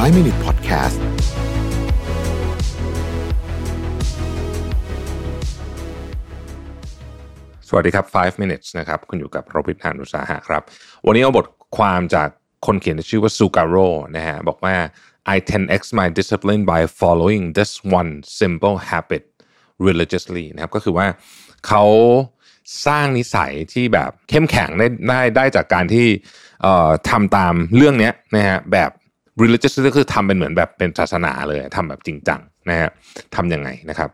5 Minute Podcast สวัสดีครับ 5 minutes นะครับ คุณอยู่กับโรบิทานุสาหะครับ วันนี้เอาบทความจากคนเขียนชื่อว่าซูการโรนะฮะ บอกว่า I 10x my discipline by following this one simple habit religiously นะครับ ก็คือว่าเขาสร้างนิสัยที่แบบเข้มแข็งได้ได้ได้จากการที่ทำตามเรื่องเนี้ยนะฮะแบบ religious ก็คือทำเป็นเหมือนแบบเป็นศาสนาเลยทำแบบจริงจังนะฮะทำยังไงนะครับ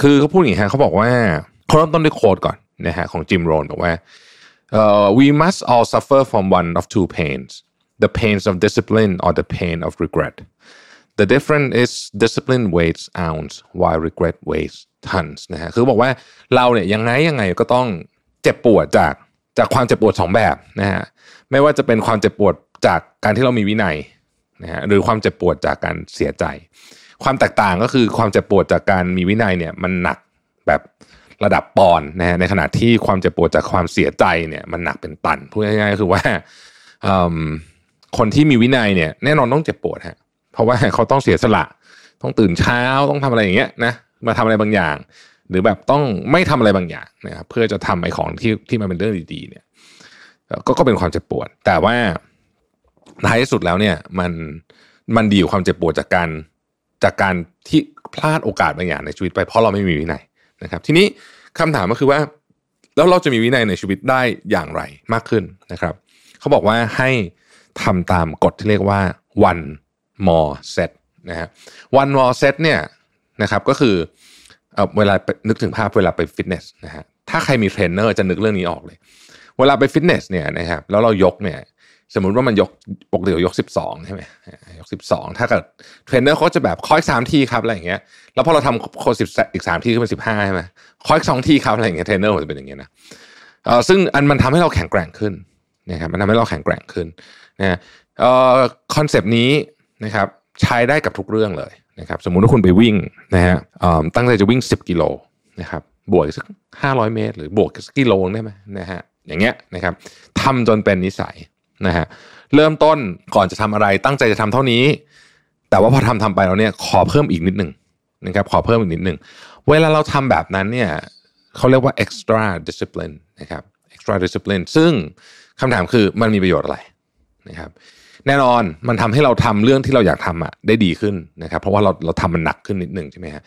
คือเขาพูดอย่างนี้ฮะเขาบอกว่าเขาเริ่มต้นด้วยโค้ดก่อนนะฮะของจิมโรนบอกว่า uh, we must all suffer from one of two pains the pains of discipline or the pain of regret the difference is discipline weighs ounce while regret weighs tons นะฮะคือบอกว่าเราเนี่ยยังไงยังไงก็ต้องเจ็บปวดจากจากความเจ็บปวดสองแบบนะฮะไม่ว่าจะเป็นความเจ็บปวดจากการที่เรามีวินัย นะฮะหรือความเจ็บปวดจากการเสียใจ ความแตกต่างก็คือความเจ็บปวดจากการมีวินัยเนี่ยมันหนักแบบระดับปอนนะฮะในขณะที่ความเจ็บปวดจากความเสียใจเนี่ยมันหนักเป็นตันพูดง่ายๆคือว่าคนที่มีวินัยเนี่ยแน่นอนต้องเจ็บปวดฮะเพราะว่าเขาต้องเสียสละ ต้องตื่นเช้าต้องทำอะไรอย่างเงี้ยนะมาทำอะไรบางอย่าง หรือแบบต้องไม่ทำอะไรบางอย่างนะครับเพื่อจะทำไอ้ของที่ที่มันเป็นเรื่องดีๆเนี่ยก็ก็เป็นความเจ็บปวด แต่ว่า ท้ายสุดแล้วเนี่ยมันมันดีกว่ความเจ็บปวดจากการจากการที่พลาดโอกาสบางอย่างในชีวิตไปเพราะเราไม่มีวินัยนะครับ ทีนี้คำถามก็คือว่า แล้วเราจะมีวินัยในชีวิตได้อย่างไรมากขึ้นนะครับเขาบอกว่าให้ทำตามกฎที่เรียกว่า one more set นะฮะ one more set เนี่ยนะครับก็คือเออเวลาไปนึกถึงภาพเวลาไปฟิตเนสนะฮะถ้าใครมีเทรนเนอร์จะนึกเรื่องนี้ออกเลย เวลาไปฟิตเนสเนี่ยนะครับแล้วเรายกเนี่ย สมมุติว่ามันยกปกติยก 12 ใช่ไหมยก 12 ถ้าเกิดเทรนเนอร์เขาจะแบบขออีกสามทีครับอะไรอย่างเงี้ยแล้วพอเราทำครบสิบอีกสามทีก็เป็นสิบห้าใช่ไหมขออีกสองทีครับอะไรอย่างเงี้ยเทรนเนอร์ผมจะเป็นอย่างเงี้ยนะเออซึ่งอันมันทำให้เราแข็งแกร่งขึ้นนะครับมันทำให้เราแข็งแกร่งขึ้นนะเอ่อคอนเซปต์นี้นะครับใช้ได้กับทุกเรื่องเลยนะครับ สมมุติว่าคุณไปวิ่งนะฮะเอ่อตั้งใจจะวิ่ง 10 กิโลนะครับบวกอีกสัก500 เมตร หรือบวกสักกิโลได้ไหมนะฮะอย่างเงี้ยนะครับทำจนเป็นนิสัย นะฮะเริ่มต้นก่อนจะทำอะไรตั้งใจจะทำเท่านี้ แต่ว่าพอทำทำไปแล้วเนี่ยขอเพิ่มอีกนิดหนึ่งนะครับขอเพิ่มอีกนิดหนึ่งเวลาเราทำแบบนั้นเนี่ยเขาเรียกว่า extra discipline นะครับ extra discipline ซึ่งคำถามคือมันมีประโยชน์อะไรนะครับแน่นอนมันทำให้เราทำเรื่องที่เราอยากทำอะได้ดีขึ้นนะครับ เพราะว่าเราเราทำมันหนักขึ้นนิดหนึ่งใช่ไหมฮะ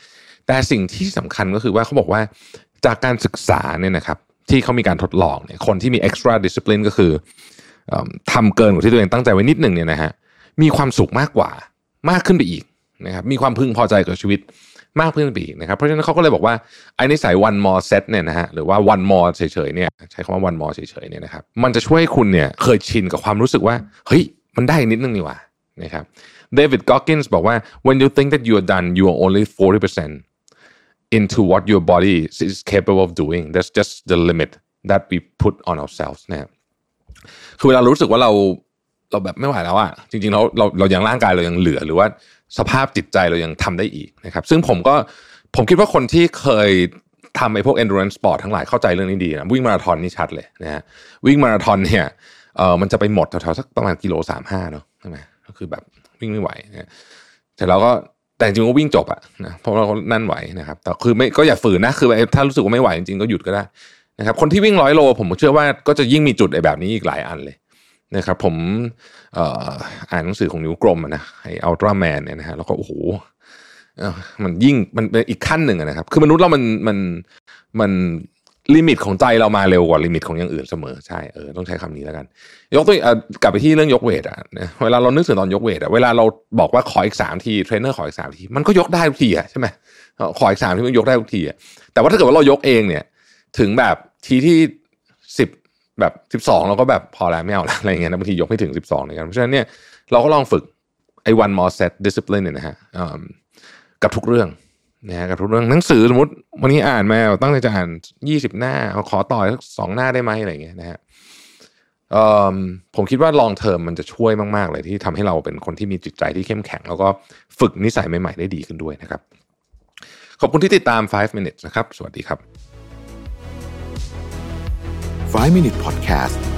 แต่สิ่งที่สำคัญก็คือว่าเขาบอกว่าจากการศึกษาเนี่ยนะครับที่เขามีการทดลองเนี่ยคนที่มี extra discipline ก็คือ ทำเกินกว่าที่ตัวเองตั้งใจไว้นิดหนึ่งเนี่ยนะฮะมีความสุขมากกว่ามากขึ้นไปอีกนะครับมีความพึงพอใจกับชีวิตมากขึ้นไปอีกนะครับเพราะฉะนั้นเขาก็เลยบอกว่าไอ้นิสัย one more set เนี่ยนะฮะหรือว่า one more เฉยๆเนี่ยใช้คำว่า one more เฉยๆเนี่ยนะครับมันจะช่วยให้คุณเนี่ยเคยชินกับความรู้สึกว่าเฮ้ยมันได้นิดนึงนี่หว่านะครับเดวิดก็อกกินส์บอกว่า when you think that you are done you are only 40% into what your body is capable of doing that's just the limit that we put on ourselves นะครับ คือเวลารู้สึกว่าเราเราแบบไม่ไหวแล้วอะจริงๆเราเราเรายังร่างกายเรายังเหลือ หรือว่าสภาพจิตใจเรายังทำได้อีกนะครับ ซึ่งผมก็ผมคิดว่าคนที่เคยทำไอ้พวก endurance sport ทั้งหลายเข้าใจเรื่องนี้ดีนะวิ่งมาราธอนนี่ชัดเลยนะฮะวิ่งมาราธอนเนี่ยเออมันจะไปหมดแถวๆสักประมาณกิโลสามห้าเนาะใช่ไหมก็คือแบบวิ่งไม่ไหวนะแต่เราก็แต่จริงๆก็วิ่งจบอะนะเพราะเรานั่นไหวนะครับแต่คือไม่ก็อย่าฝืนนะคือถ้ารู้สึกว่าไม่ไหวจริงๆก็หยุดก็ได้ นะครับคนที่วิ่งร้อยโล ผมเชื่อว่าก็จะยิ่งมีจุดไอ้แบบนี้อีกหลายอันเลยนะครับผมอ่ออ่านหนังสือของนิ้วกลมนะไอ้อัลตร้าแมนเนี่ยนะฮะแล้วก็โอ้โหมันยิ่งมันเป็นอีกขั้นหนึ่งนะครับ คือมนุษย์เรามันมันมัน limit ของใจเรามาเร็วกว่า limit ของอย่างอื่นเสมอใช่เออต้องใช้คำนี้แล้วกัน ยกตัวอ่อกลับไปที่เรื่องยก weight อะนะเวลาเรานึกถึงตอนยก weight อะเวลาเราบอกว่าขออีกสามทีเทรนเนอร์ขออีกสามทีมันก็ยกได้ทุกทีอะใช่ไหมขออีกสามทีมันยกได้ทุกทีอะแต่ว่าถ้าเกิดว่าเรายกเองเนี่ย ถึงแบบ ทีที่สิบแบบสิบสองเราก็แบบพอแล้วไม่เอาละอะไรเงี้ยนะบางทียกไม่ถึงสิบสองเลยกันเพราะฉะนั้นเนี่ยเราก็ลองฝึกไอ้ one more set discipline เนี่ยนะฮะกับทุกเรื่องนะฮะกับทุกเรื่องหนังสือสมมติวันนี้อ่านมาตั้งใจจะอ่านยี่สิบหน้าเอาขอต่อสักสองหน้าได้ไหมอะไรเงี้ยนะฮะผมคิดว่าลองเทอมมันจะช่วยมาก ๆ เลยที่ทำให้เราเป็นคนที่มีจิตใจที่เข้มแข็ง แล้วก็ฝึกนิสัยใหม่ ๆ ได้ดีขึ้นด้วยนะครับ ขอบคุณที่ติดตาม 5 minutes นะครับ สวัสดีครับ 5 Minute Podcast